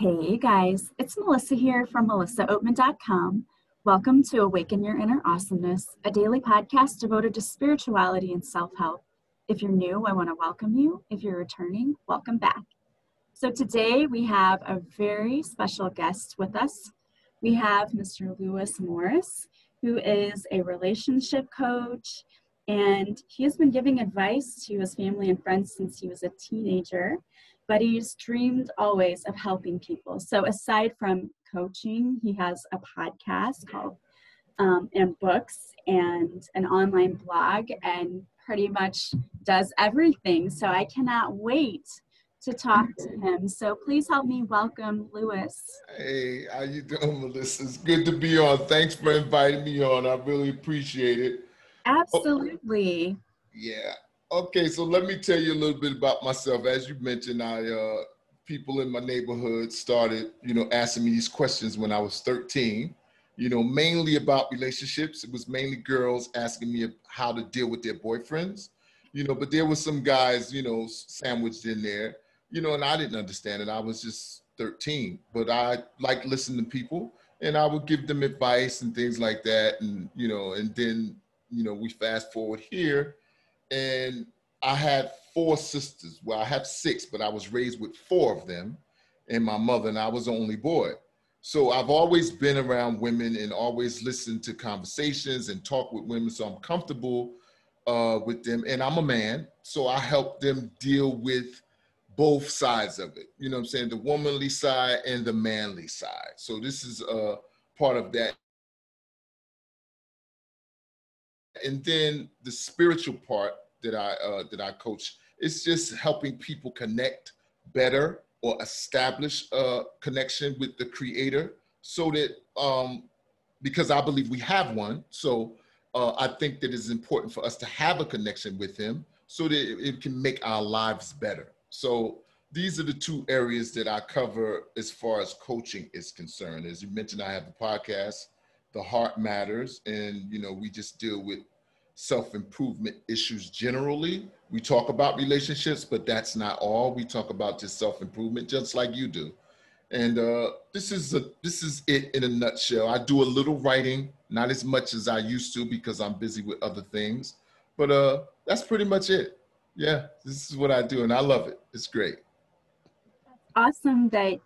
Hey guys, it's Melissa here from melissaoatman.com. Welcome to Awaken Your Inner Awesomeness, a daily podcast devoted to spirituality and self help. If you're new, I want to welcome you. If you're returning, welcome back. So today we have a very special guest with us. We have Mr. Louis Morris, who is a relationship coach, and he has been giving advice to his family and friends since he was a teenager. But he's dreamed always of helping people. So, aside from coaching, he has a podcast called um, and books and an online blog, and pretty much does everything. So, I cannot wait to talk to him. So please help me welcome Louis. Hey, how you doing, Melissa? It's good to be on. Thanks for inviting me on. I really appreciate it. Absolutely. Oh, yeah. Okay, so let me tell you a little bit about myself. As you mentioned, I uh, people in my neighborhood started, you know, asking me these questions when I was 13. You know, mainly about relationships. It was mainly girls asking me how to deal with their boyfriends. You know, but there was some guys, you know, sandwiched in there. You know, and I didn't understand it. I was just 13, but I like listening to people, and I would give them advice and things like that. And you know, and then you know, we fast forward here, and I had four sisters. Well, I have six, but I was raised with four of them, and my mother, and I was the only boy. So I've always been around women and always listened to conversations and talk with women. So I'm comfortable uh, with them, and I'm a man, so I help them deal with both sides of it. You know what I'm saying? The womanly side and the manly side. So this is uh, part of that and then the spiritual part that I uh, that I coach is just helping people connect better or establish a connection with the creator so that um, because I believe we have one. So uh, I think that it's important for us to have a connection with him so that it can make our lives better. So these are the two areas that I cover as far as coaching is concerned. As you mentioned I have a podcast the heart matters and you know we just deal with self-improvement issues generally. We talk about relationships but that's not all. We talk about just self-improvement just like you do. And uh, this is a, this is it in a nutshell. I do a little writing not as much as i used to because i'm busy with other things but uh, that's pretty much it. Yeah this is what i do and i love it. It's great. Awesome that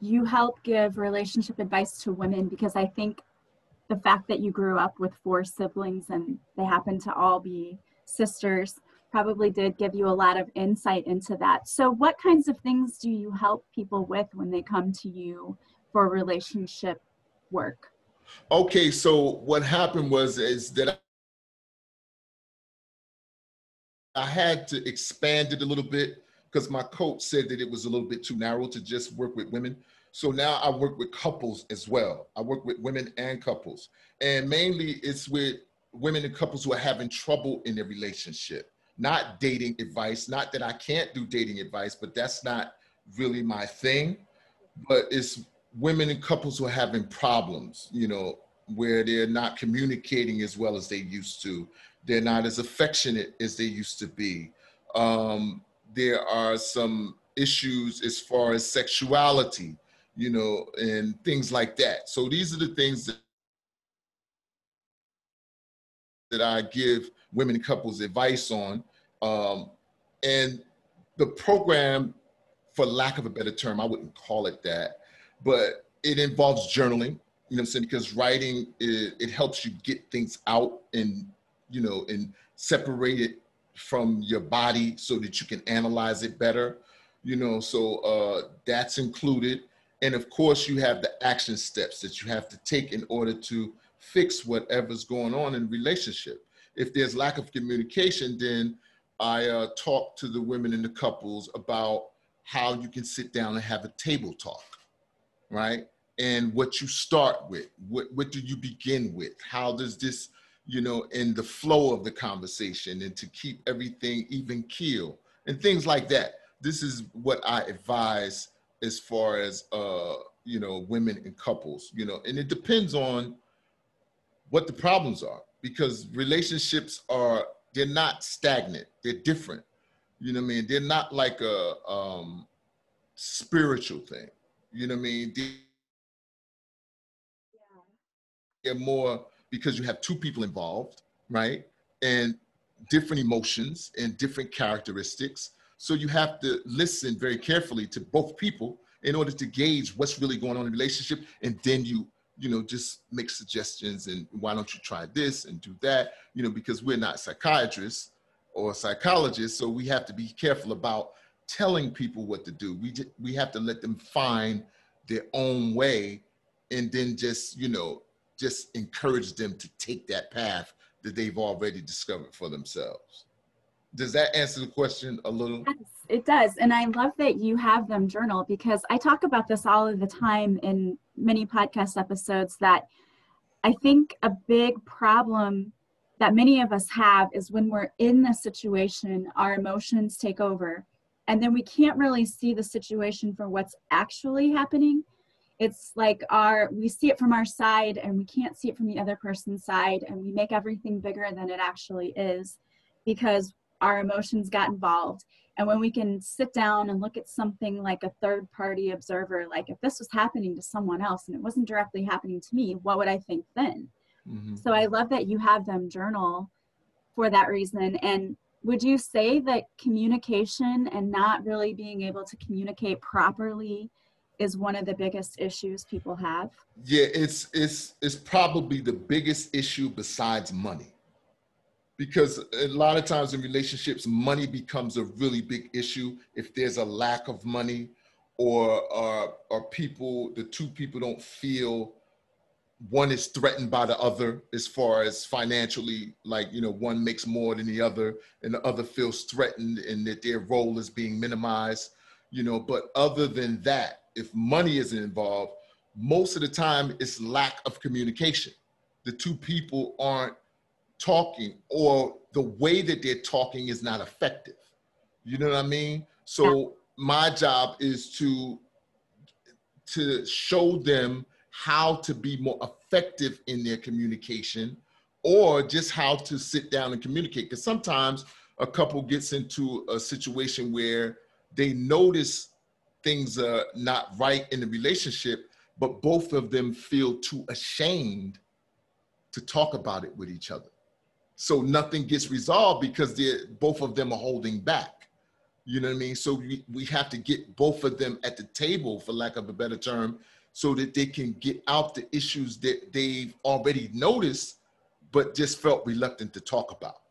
you help give relationship advice to women because I think the fact that you grew up with four siblings and they happen to all be sisters probably did give you a lot of insight into that. So, what kinds of things do you help people with when they come to you for relationship work? Okay, so what happened was is that I had to expand it a little bit because my coach said that it was a little bit too narrow to just work with women. So now I work with couples as well. I work with women and couples. And mainly it's with women and couples who are having trouble in their relationship. Not dating advice, not that I can't do dating advice, but that's not really my thing. But it's women and couples who are having problems, you know, where they're not communicating as well as they used to. They're not as affectionate as they used to be. Um, there are some issues as far as sexuality, you know, and things like that. So these are the things that, that I give women couples advice on. Um, and the program, for lack of a better term, I wouldn't call it that, but it involves journaling, you know what I'm saying? Because writing, it, it helps you get things out and, you know, and separate it from your body so that you can analyze it better you know so uh, that's included. And of course you have the action steps that you have to take in order to fix whatever's going on in relationship. If there's lack of communication then i uh, talk to the women and the couples about how you can sit down and have a table talk right? And what you start with what, what do you begin with? How does this you know, in the flow of the conversation and to keep everything even keel and things like that. This is what I advise as far as, uh, you know, women and couples, you know, and it depends on what the problems are because relationships are, they're not stagnant, they're different. You know what I mean? They're not like a, um, spiritual thing. You know what I mean? They're more because you have two people involved, right? And different emotions and different characteristics. So you have to listen very carefully to both people in order to gauge what's really going on in the relationship. And then you, you know, just make suggestions and why don't you try this and do that? You know, because we're not psychiatrists or psychologists, so we have to be careful about telling people what to do. We we have to let them find their own way and then just, you know, just encourage them to take that path that they've already discovered for themselves. Does that answer the question a little? Yes, it does. And I love that you have them journal because I talk about this all of the time in many podcast episodes that I think a big problem that many of us have is when we're in the situation, our emotions take over. And then we can't really see the situation for what's actually happening it's like our we see it from our side and we can't see it from the other person's side and we make everything bigger than it actually is because our emotions got involved. And when we can sit down and look at something like a third party observer like if this was happening to someone else and it wasn't directly happening to me what would i think then? Mm-hmm. so i love that you have them journal for that reason. And would you say that communication and not really being able to communicate properly is one of the biggest issues people have? Yeah, it's it's it's probably the biggest issue besides money. Because a lot of times in relationships, money becomes a really big issue if there's a lack of money or or, or people, the two people don't feel one is threatened by the other as far as financially, like, you know, one makes more than the other and the other feels threatened and that their role is being minimized, you know, but other than that, if money isn't involved, most of the time it's lack of communication. The two people aren't talking or the way that they're talking is not effective. You know what I mean? So my job is to to show them how to be more effective in their communication or just how to sit down and communicate because sometimes a couple gets into a situation where they notice things are not right in the relationship, but both of them feel too ashamed to talk about it with each other. So nothing gets resolved because they're both of them are holding back. You know what I mean? So we, we have to get both of them at the table, for lack of a better term, so that they can get out the issues that they've already noticed, but just felt reluctant to talk about.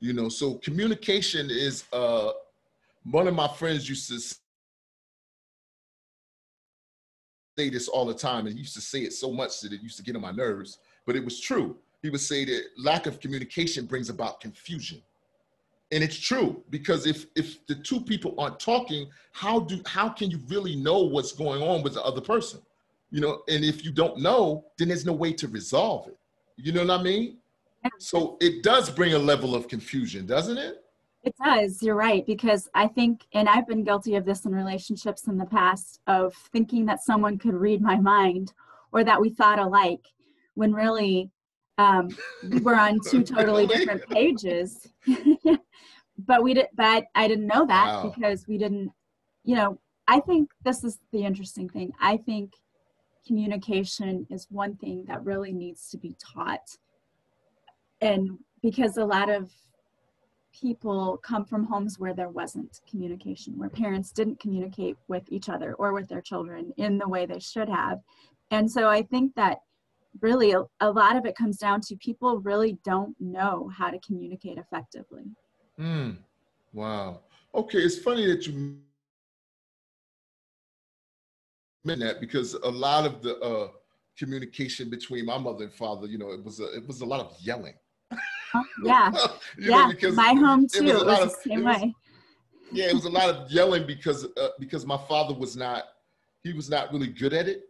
You know, so communication is uh, one of my friends used to say this all the time, and he used to say it so much that it used to get on my nerves, but it was true. He would say that lack of communication brings about confusion. And it's true because if if the two people aren't talking, how do how can you really know what's going on with the other person? You know, and if you don't know, then there's no way to resolve it. You know what I mean? So it does bring a level of confusion, doesn't it? It does. You're right. Because I think, and I've been guilty of this in relationships in the past of thinking that someone could read my mind or that we thought alike when really um, we were on two totally different pages. but we did, but I didn't know that wow. because we didn't, you know, I think this is the interesting thing. I think communication is one thing that really needs to be taught. And because a lot of people come from homes where there wasn't communication, where parents didn't communicate with each other or with their children in the way they should have. And so I think that really a, lot of it comes down to people really don't know how to communicate effectively. Mm. Wow. Okay, it's funny that you mentioned that because a lot of the uh, communication between my mother and father, you know, it was a, it was a lot of yelling yeah. yeah. Know, My home too. It was, it was of, the same was, way. yeah, it was a lot of yelling because uh, because my father was not he was not really good at it.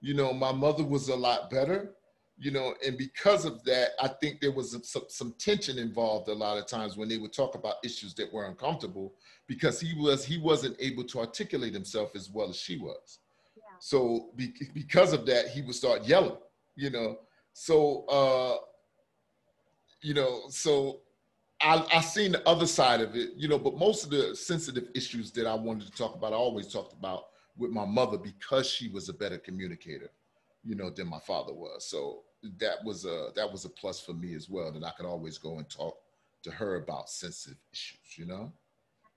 You know, my mother was a lot better. You know, and because of that, I think there was some, some tension involved a lot of times when they would talk about issues that were uncomfortable because he was he wasn't able to articulate himself as well as she was. Yeah. So be, because of that, he would start yelling. You know, so uh, you know, so I, I seen the other side of it, you know, but most of the sensitive issues that I wanted to talk about, I always talked about with my mother because she was a better communicator, you know, than my father was. So that was a that was a plus for me as well that I could always go and talk to her about sensitive issues, you know.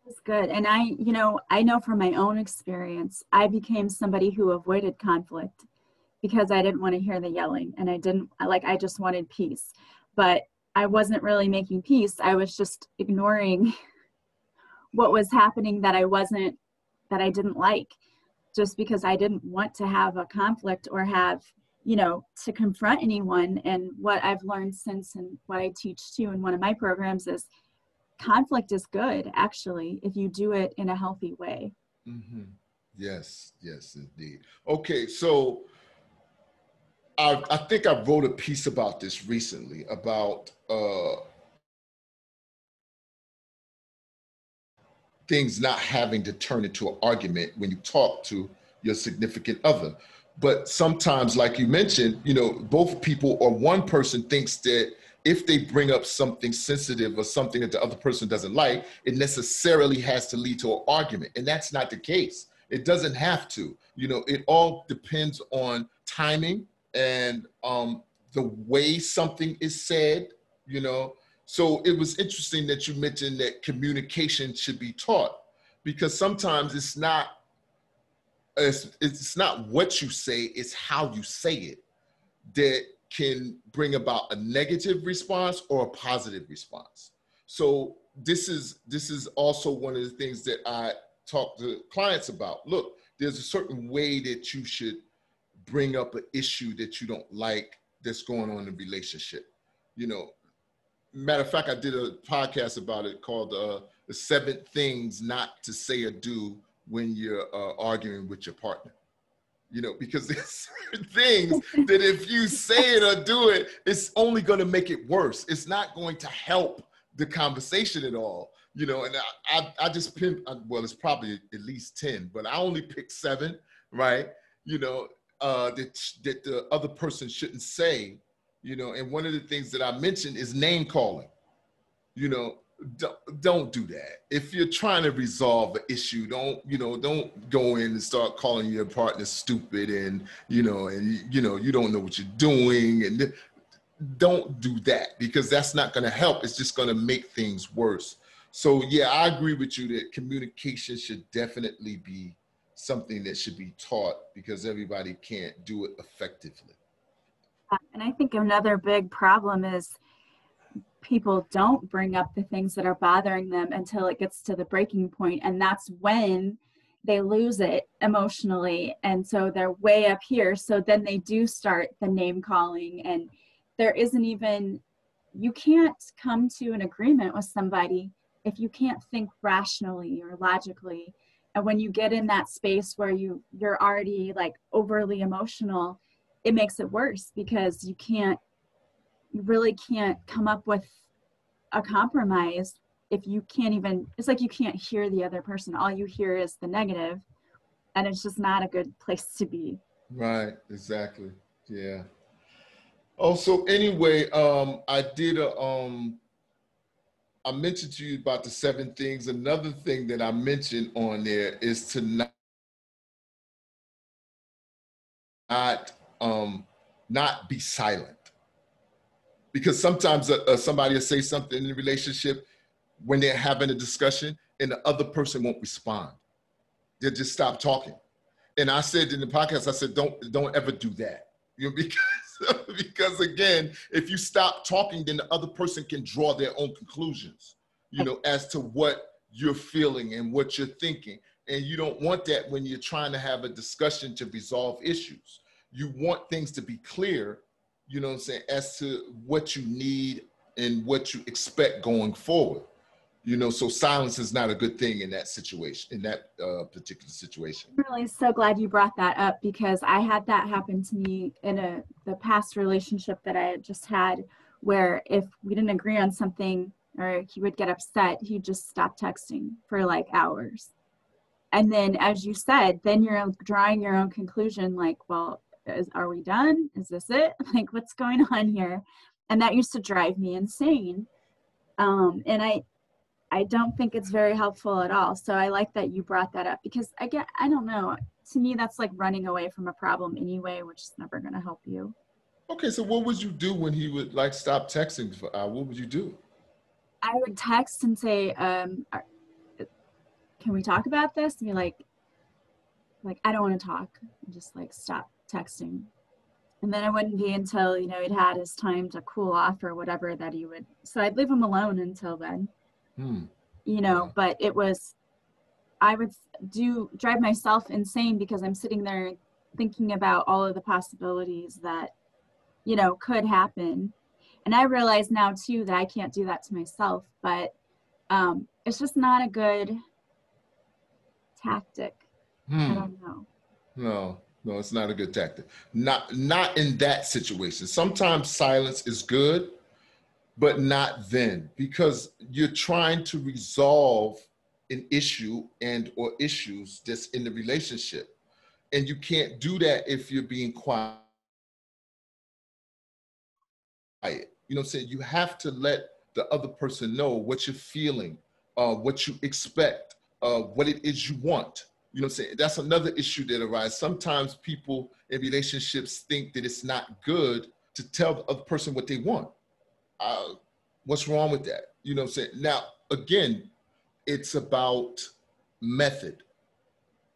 That's good. And I, you know, I know from my own experience, I became somebody who avoided conflict because I didn't want to hear the yelling and I didn't like I just wanted peace. But I wasn't really making peace. I was just ignoring what was happening that I wasn't that I didn't like just because I didn't want to have a conflict or have, you know, to confront anyone. And what I've learned since and what I teach too in one of my programs is conflict is good actually if you do it in a healthy way. Mm-hmm. Yes, yes, indeed. Okay, so I, I think I wrote a piece about this recently about uh, things not having to turn into an argument when you talk to your significant other. But sometimes, like you mentioned, you know, both people or one person thinks that if they bring up something sensitive or something that the other person doesn't like, it necessarily has to lead to an argument. And that's not the case. It doesn't have to. You know, it all depends on timing and um, the way something is said, you know. So it was interesting that you mentioned that communication should be taught because sometimes it's not it's, it's not what you say, it's how you say it that can bring about a negative response or a positive response. So this is this is also one of the things that I talk to clients about. Look, there's a certain way that you should bring up an issue that you don't like that's going on in relationship. You know, matter of fact, I did a podcast about it called uh, "The Seven Things Not to Say or Do When You're uh, Arguing with Your Partner." You know, because there's certain things that if you say it or do it, it's only going to make it worse. It's not going to help the conversation at all. You know, and I, I, I just pinned, well, it's probably at least 10, but I only picked seven, right? You know, uh, that that the other person shouldn't say, you know. And one of the things that I mentioned is name calling. You know, don't, don't do that. If you're trying to resolve an issue, don't you know? Don't go in and start calling your partner stupid and you know, and you know, you don't know what you're doing and. Don't do that because that's not going to help. It's just going to make things worse. So yeah, I agree with you that communication should definitely be something that should be taught because everybody can't do it effectively. And I think another big problem is people don't bring up the things that are bothering them until it gets to the breaking point and that's when they lose it emotionally and so they're way up here so then they do start the name calling and there isn't even you can't come to an agreement with somebody if you can't think rationally or logically and when you get in that space where you you're already like overly emotional it makes it worse because you can't you really can't come up with a compromise if you can't even it's like you can't hear the other person. All you hear is the negative and it's just not a good place to be. Right exactly. Yeah. Oh so anyway um i did a um I mentioned to you about the seven things. Another thing that I mentioned on there is to not, not, um, not be silent. Because sometimes uh, somebody will say something in a relationship when they're having a discussion and the other person won't respond. They'll just stop talking. And I said in the podcast, I said, don't, don't ever do that. You know, because because again, if you stop talking, then the other person can draw their own conclusions, you know, as to what you're feeling and what you're thinking. And you don't want that when you're trying to have a discussion to resolve issues. You want things to be clear, you know I'm saying, as to what you need and what you expect going forward you know so silence is not a good thing in that situation in that uh, particular situation. I'm really so glad you brought that up because i had that happen to me in a the past relationship that i just had where if we didn't agree on something or he would get upset he'd just stop texting for like hours. And then as you said then you're drawing your own conclusion like well is, are we done? Is this it? Like what's going on here? And that used to drive me insane. Um, and I, I don't think it's very helpful at all. So I like that you brought that up because I get, I don't know, to me, that's like running away from a problem anyway, which is never going to help you. Okay, so what would you do when he would like stop texting? For, uh, what would you do? I would text and say, um, "Can we talk about this?" And be like, "Like I don't want to talk." And just like stop texting, and then it wouldn't be until you know he'd had his time to cool off or whatever that he would. So I'd leave him alone until then. Hmm. You know, but it was, I would do drive myself insane because I'm sitting there thinking about all of the possibilities that you know, could happen. And I realize now too that I can't do that to myself, but um, it's just not a good tactic. Hmm. I don't know. No, no, it's not a good tactic. Not not in that situation. Sometimes silence is good, but not then because you're trying to resolve an issue and or issues that's in the relationship. And you can't do that if you're being quiet. You know I'm saying? You have to let the other person know what you're feeling, uh, what you expect, uh, what it is you want. You know what I'm saying? That's another issue that arises. Sometimes people in relationships think that it's not good to tell the other person what they want. Uh, what's wrong with that? You know what I'm saying? Now, again, it's about method.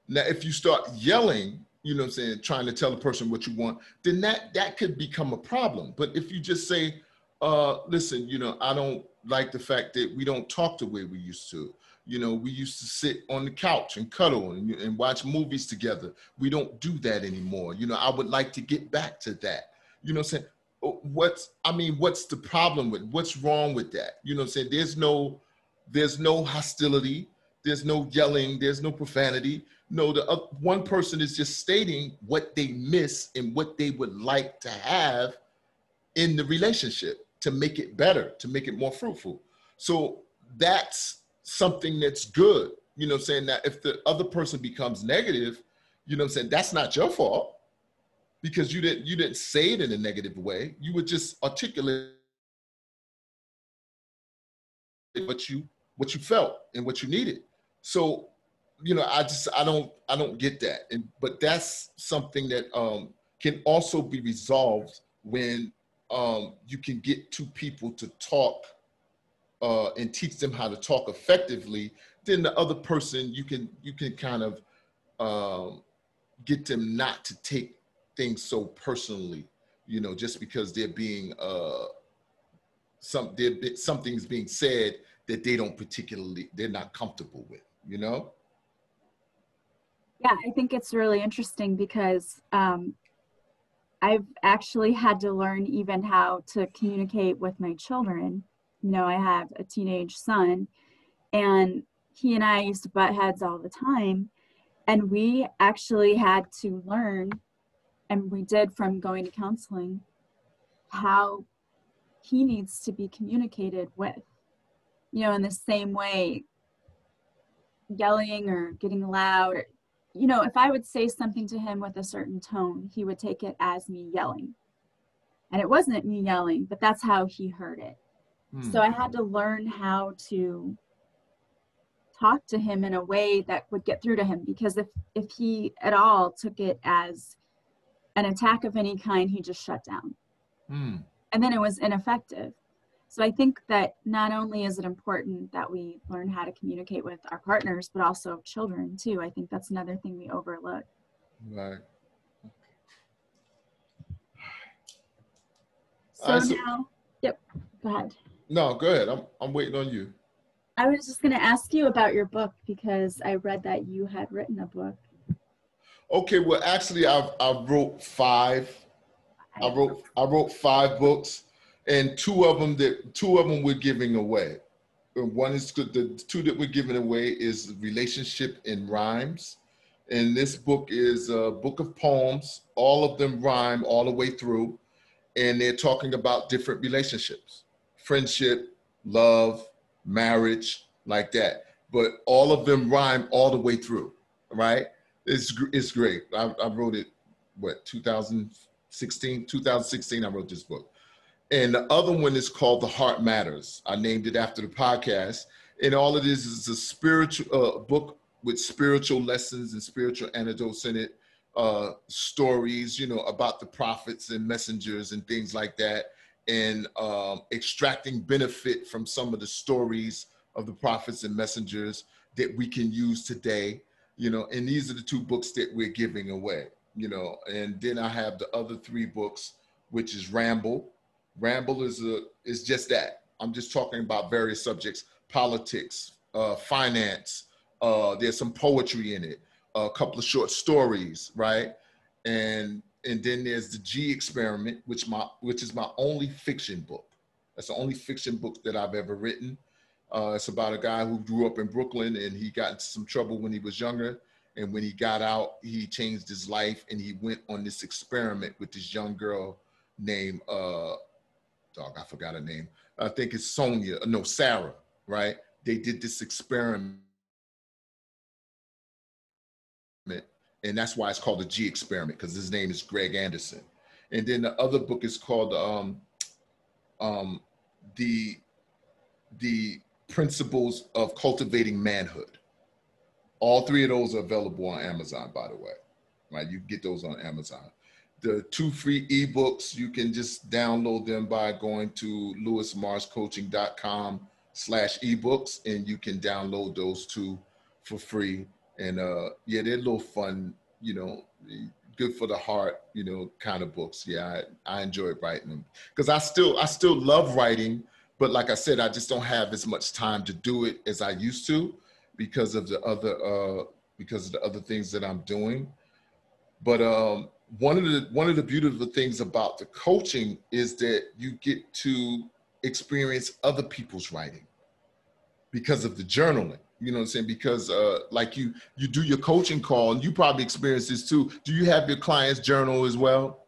Now, if you start yelling you know what I'm saying, trying to tell a person what you want, then that that could become a problem. But if you just say, uh, listen, you know, I don't like the fact that we don't talk the way we used to. You know, we used to sit on the couch and cuddle and, and watch movies together. We don't do that anymore. You know, I would like to get back to that. You know I'm saying? What's I mean, what's the problem with what's wrong with that? You know I'm saying? There's no there's no hostility, there's no yelling, there's no profanity no, the uh, one person is just stating what they miss and what they would like to have in the relationship to make it better, to make it more fruitful. So that's something that's good. You know, i'm saying that if the other person becomes negative, you know, I'm saying that's not your fault because you didn't you didn't say it in a negative way. You would just articulate what you what you felt and what you needed. So you know, I just I don't I don't get that. And but that's something that um, can also be resolved when um, you can get two people to talk uh, and teach them how to talk effectively. Then the other person you can you can kind of um, get them not to take things so personally. You know, just because they're being uh, some they're, something's being said that they don't particularly they're not comfortable with. You know. Yeah, I think it's really interesting because um, I've actually had to learn even how to communicate with my children. You know, I have a teenage son, and he and I used to butt heads all the time. And we actually had to learn, and we did from going to counseling, how he needs to be communicated with. You know, in the same way, yelling or getting loud, you know, if I would say something to him with a certain tone, he would take it as me yelling. And it wasn't me yelling, but that's how he heard it. Hmm. So I had to learn how to talk to him in a way that would get through to him because if if he at all took it as an attack of any kind, he just shut down. Hmm. And then it was ineffective. So I think that not only is it important that we learn how to communicate with our partners, but also children too. I think that's another thing we overlook. Right. So, so now, yep, go ahead. No, go ahead. I'm, I'm waiting on you. I was just going to ask you about your book because I read that you had written a book. Okay, well, actually, I've I wrote five. I wrote I wrote five books and two of them that two of them we're giving away. One is the two that we're giving away is relationship in rhymes, and this book is a book of poems. All of them rhyme all the way through, and they're talking about different relationships, friendship, love, marriage, like that. But all of them rhyme all the way through, right? It's it's great. I, I wrote it what 2016 2016 I wrote this book And the other one is called The Heart Matters. I named it after the podcast. And all it is is a spiritual uh, book with spiritual lessons and spiritual anecdotes in it, uh, stories, you know, about the prophets and messengers and things like that, and um, extracting benefit from some of the stories of the prophets and messengers that we can use today, you know, and these are the two books that we're giving away, you know, and then I have the other three books, which is Ramble. Ramble is a is just that. I'm just talking about various subjects, politics, uh, finance, uh, there's some poetry in it, a couple of short stories, right? And and then there's the G Experiment, which my which is my only fiction book. That's the only fiction book that I've ever written. Uh, it's about a guy who grew up in Brooklyn and he got into some trouble when he was younger. And when he got out, he changed his life and he went on this experiment with this young girl named, uh, dog, I forgot her name. I think it's Sonia, no, Sarah, right? They did this experiment and that's why it's called the G experiment because his name is Greg Anderson. And then the other book is called um, um, the the principles of cultivating manhood. All three of those are available on Amazon, by the way. Right, you get those on Amazon. The two free ebooks, you can just download them by going to louismorriscoaching.com slash ebooks, and you can download those two for free and uh, yeah, they're a little fun, you know, good for the heart, you know, kind of books. Yeah, I, I enjoy writing them because I still I still love writing, but like I said, I just don't have as much time to do it as I used to because of the other uh, because of the other things that I'm doing. But um, one of the one of the beautiful things about the coaching is that you get to experience other people's writing because of the journaling you know what I'm saying? Because uh, like you you do your coaching call, and you probably experience this too. Do you have your clients journal as well?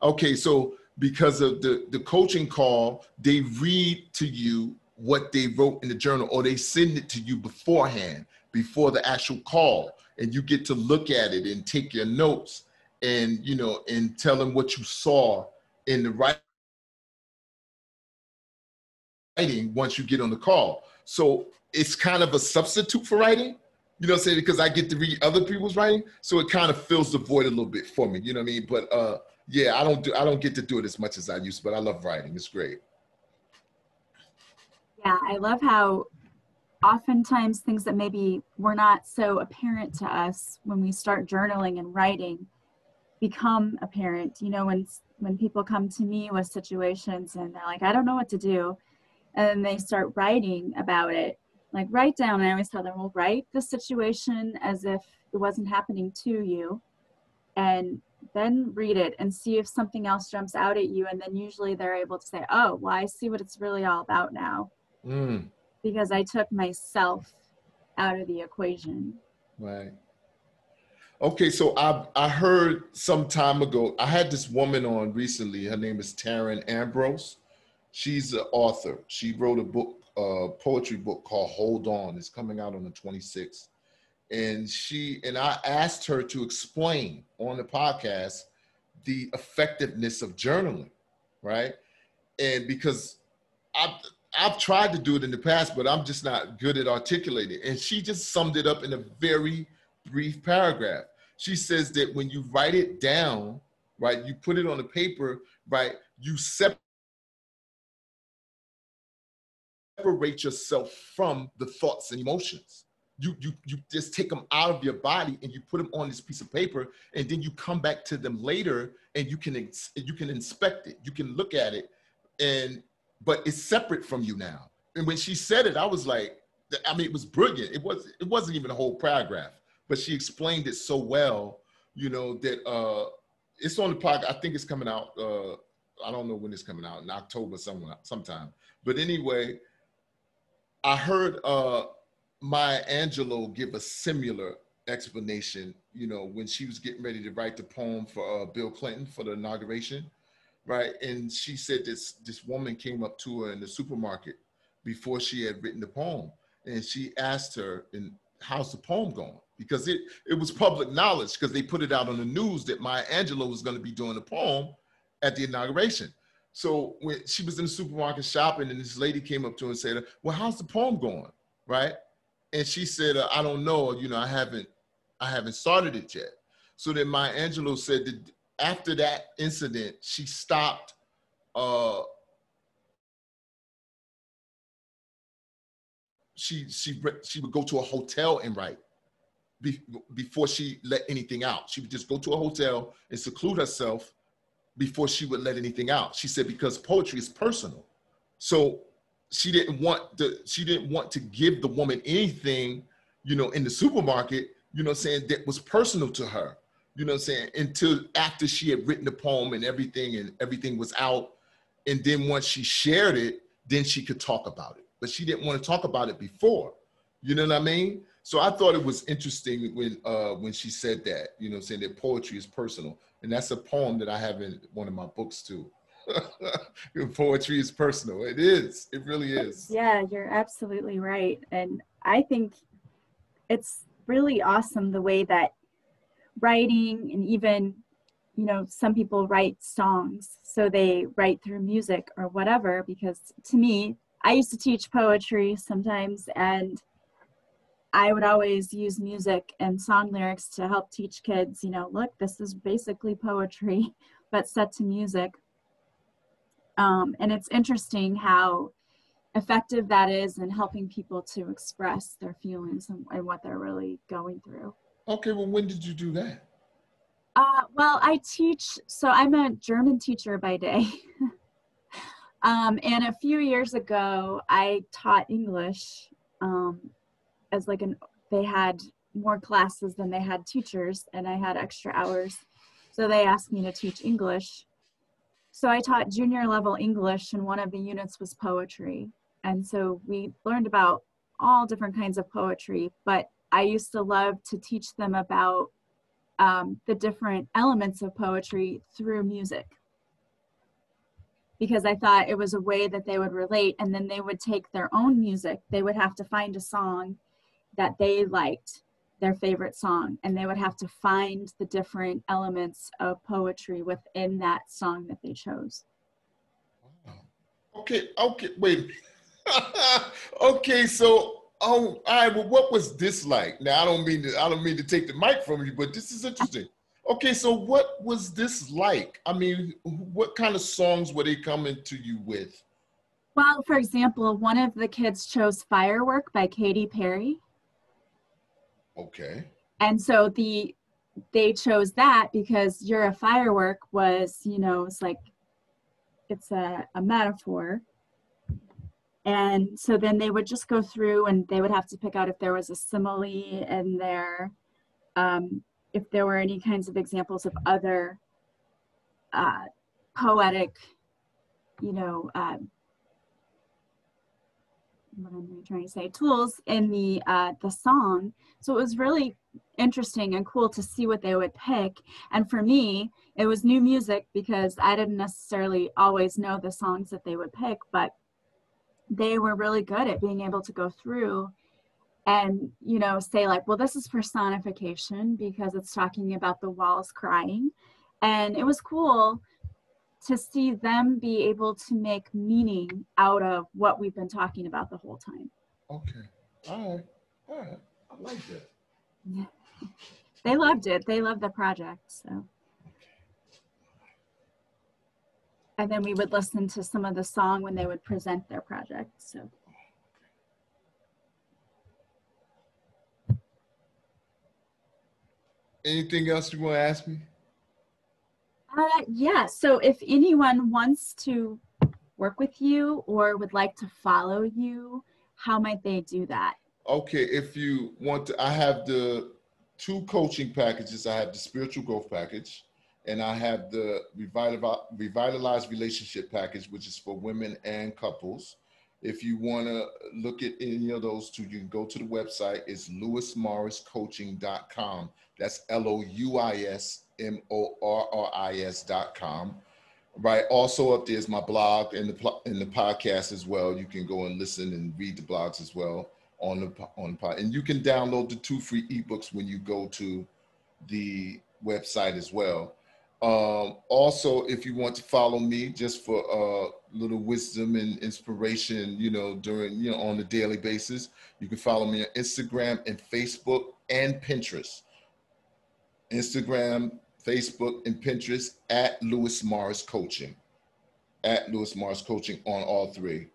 Okay, so because of the the coaching call, they read to you what they wrote in the journal, or they send it to you beforehand, before the actual call, and you get to look at it and take your notes, and you know, and tell them what you saw in the writing once you get on the call. So it's kind of a substitute for writing. You know what I'm saying? Because I get to read other people's writing, so it kind of fills the void a little bit for me. You know what I mean? But uh, yeah, I don't do I don't get to do it as much as I used, but I love writing. It's great. Yeah, I love how oftentimes things that maybe were not so apparent to us when we start journaling and writing become apparent. You know, when when people come to me with situations and they're like, I don't know what to do, and they start writing about it like write down i always tell them well write the situation as if it wasn't happening to you and then read it and see if something else jumps out at you. And then usually they're able to say oh well i see what it's really all about now. Mm. because i took myself out of the equation. Right. Okay so i i heard some time ago i had this woman on recently. Her name is taryn ambrose. She's an author. She wrote a book a poetry book called Hold On. It's coming out on the 26th. And she and I asked her to explain on the podcast the effectiveness of journaling, right? And because I've I've tried to do it in the past, but I'm just not good at articulating. And she just summed it up in a very brief paragraph. She says that when you write it down, right, you put it on the paper, right, you separate separate yourself from the thoughts and emotions. You, you, you just take them out of your body and you put them on this piece of paper and then you come back to them later and you can you can inspect it. You can look at it. And but it's separate from you now. And when she said it i was like i mean it was brilliant. It was it wasn't even a whole paragraph but she explained it so well you know that uh it's on the podcast i think it's coming out uh i don't know when it's coming out in october somewhere sometime. But anyway I heard uh, Maya Angelou give a similar explanation, you know, when she was getting ready to write the poem for uh, Bill Clinton for the inauguration, right? And she said this this woman came up to her in the supermarket before she had written the poem, and she asked her, "And how's the poem going?" Because it it was public knowledge because they put it out on the news that Maya Angelou was going to be doing the poem at the inauguration. So when she was in the supermarket shopping, and this lady came up to her and said, "Well, how's the poem going?" Right? And she said, uh, "I don't know. You know, I haven't, I haven't started it yet." So then Maya Angelou said that after that incident, she stopped. Uh, she she she would go to a hotel and write be, before she let anything out. She would just go to a hotel and seclude herself before she would let anything out. She said because poetry is personal. So she didn't want the she didn't want to give the woman anything, you know, in the supermarket, you know saying, that was personal to her. You know saying? Until after she had written the poem and everything and everything was out. And then once she shared it, then she could talk about it. But she didn't want to talk about it before. You know what I mean? So I thought it was interesting when uh, when she said that, you know, saying that poetry is personal, and that's a poem that I have in one of my books too. poetry is personal. It is. It really is. Yeah, you're absolutely right, and I think it's really awesome the way that writing and even you know some people write songs so they write through music or whatever because to me i used to teach poetry sometimes and I would always use music and song lyrics to help teach kids, you know, look, this is basically poetry, but set to music. Um, and it's interesting how effective that is in helping people to express their feelings and, and what they're really going through. Okay, well, when did you do that? Uh, well, I teach, so I'm a German teacher by day. um, and a few years ago, I taught English um, as like an they had more classes than they had teachers and I had extra hours. So they asked me to teach English. So I taught junior level English and one of the units was poetry. And so we learned about all different kinds of poetry, but I used to love to teach them about um, the different elements of poetry through music because I thought it was a way that they would relate and then they would take their own music. They would have to find a song that they liked their favorite song and they would have to find the different elements of poetry within that song that they chose. Okay okay wait. Okay so oh all right well what was this like? Now i don't mean to i don't mean to take the mic from you but this is interesting. Okay so what was this like? I mean what kind of songs were they coming to you with? Well for example one of the kids chose firework by katy perry Okay. And so the they chose that because you're a firework was, you know, it's like it's a, a metaphor. And so then they would just go through and they would have to pick out if there was a simile in there, um, if there were any kinds of examples of other uh, poetic, you know, uh, what am I trying to say, tools in the uh, the song. So it was really interesting and cool to see what they would pick. And for me, it was new music because I didn't necessarily always know the songs that they would pick, but they were really good at being able to go through and you know say like well this is personification because it's talking about the walls crying and it was cool to see them be able to make meaning out of what we've been talking about the whole time. Okay. All right. All right. I like that. Yeah. They loved it. They loved the project. So. And then we would listen to some of the song when they would present their project. So. Anything else you want to ask me? Uh, yeah, so if anyone wants to work with you or would like to follow you, how might they do that? Okay, if you want to, I have the two coaching packages. I have the spiritual growth package and I have the revitalized relationship package, which is for women and couples. If you want to look at any of those two, you can go to the website. It's louismorriscoaching.com. That's L O U I S M O R R I S dot com. Right. Also up there is my blog and the in the podcast as well. You can go and listen and read the blogs as well on the on the pod. And you can download the two free ebooks when you go to the website as well. Um, also, if you want to follow me just for a uh, little wisdom and inspiration, you know, during, you know, on a daily basis, you can follow me on Instagram and Facebook and Pinterest. Instagram, Facebook, and Pinterest at Louis Morris Coaching. At Louis Morris Coaching on all three.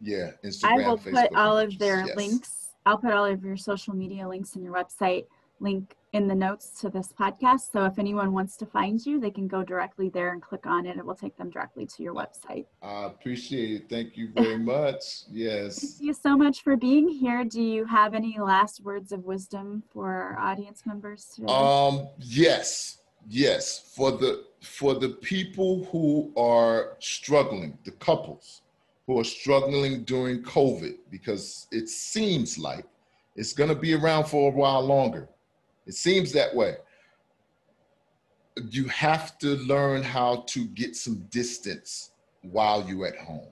Yeah, Instagram. Facebook. I will Facebook, put all of their yes. links. I'll put all of your social media links in your website link in the notes to this podcast. So if anyone wants to find you, they can go directly there and click on it. It will take them directly to your website. I appreciate it. Thank you very much. Yes. Thank you so much for being here. Do you have any last words of wisdom for our audience members today? Um, yes. Yes. For the for the people who are struggling, the couples who are struggling during COVID, because it seems like it's going to be around for a while longer it seems that way. You have to learn how to get some distance while you're at home.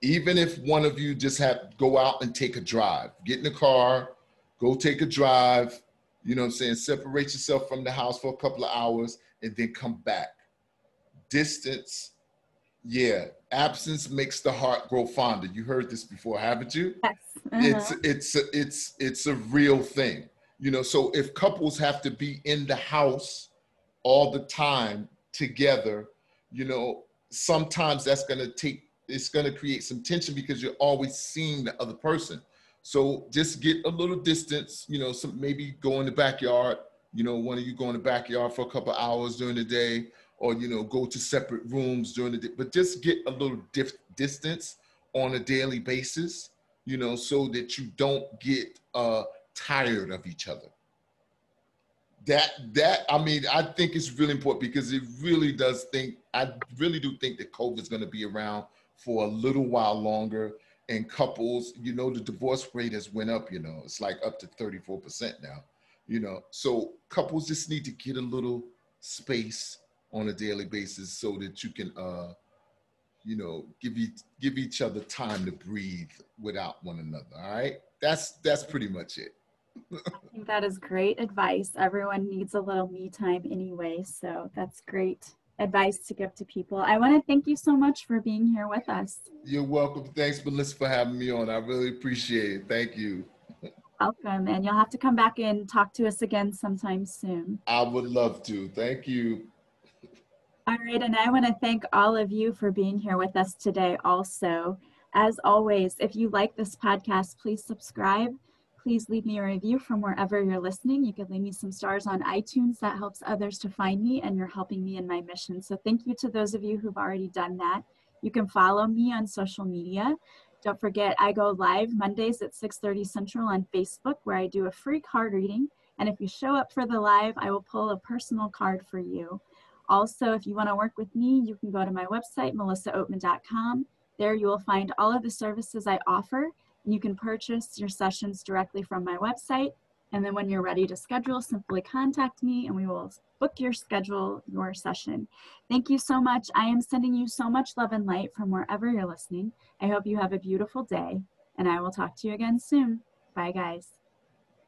Even if one of you just have to go out and take a drive, get in the car, go take a drive, you know what I'm saying? Separate yourself from the house for a couple of hours and then come back. Distance, yeah, absence makes the heart grow fonder. You heard this before, haven't you? Yes. Uh-huh. It's it's it's it's a real thing. You know, so if couples have to be in the house all the time together, you know, sometimes that's going to take it's going to create some tension because you're always seeing the other person. So just get a little distance, you know, some maybe go in the backyard, you know, one of you go in the backyard for a couple hours during the day or you know, go to separate rooms during the day, but just get a little distance on a daily basis, you know, so that you don't get uh tired of each other. That that I mean, I think it's really important because it really does think I really do think that COVID is going to be around for a little while longer. And couples, you know, the divorce rate has went up. You know, it's like up to thirty four percent now. You know, so couples just need to get a little space on a daily basis so that you can uh you know give each give each other time to breathe without one another all right that's that's pretty much it I think that is great advice. Everyone needs a little me time anyway, so that's great advice to give to people. I want to thank you so much for being here with us. You're welcome. Thanks, Melissa, for having me on. I really appreciate it. Thank you. Welcome, and you'll have to come back and talk to us again sometime soon. I would love to. Thank you. All right, and I want to thank all of you for being here with us today also. As always, if you like this podcast, please subscribe please leave me a review from wherever you're listening. You could leave me some stars on iTunes. That helps others to find me, and you're helping me in my mission. So thank you to those of you who've already done that. You can follow me on social media. Don't forget, I go live Mondays at 6.30 Central on Facebook where I do a free card reading. And if you show up for the live, I will pull a personal card for you. Also, if you want to work with me, you can go to my website, melissaoatman.com. There you will find all of the services I offer you can purchase your sessions directly from my website. And then when you're ready to schedule, simply contact me and we will book your schedule, your session. Thank you so much. I am sending you so much love and light from wherever you're listening. I hope you have a beautiful day and I will talk to you again soon. Bye guys.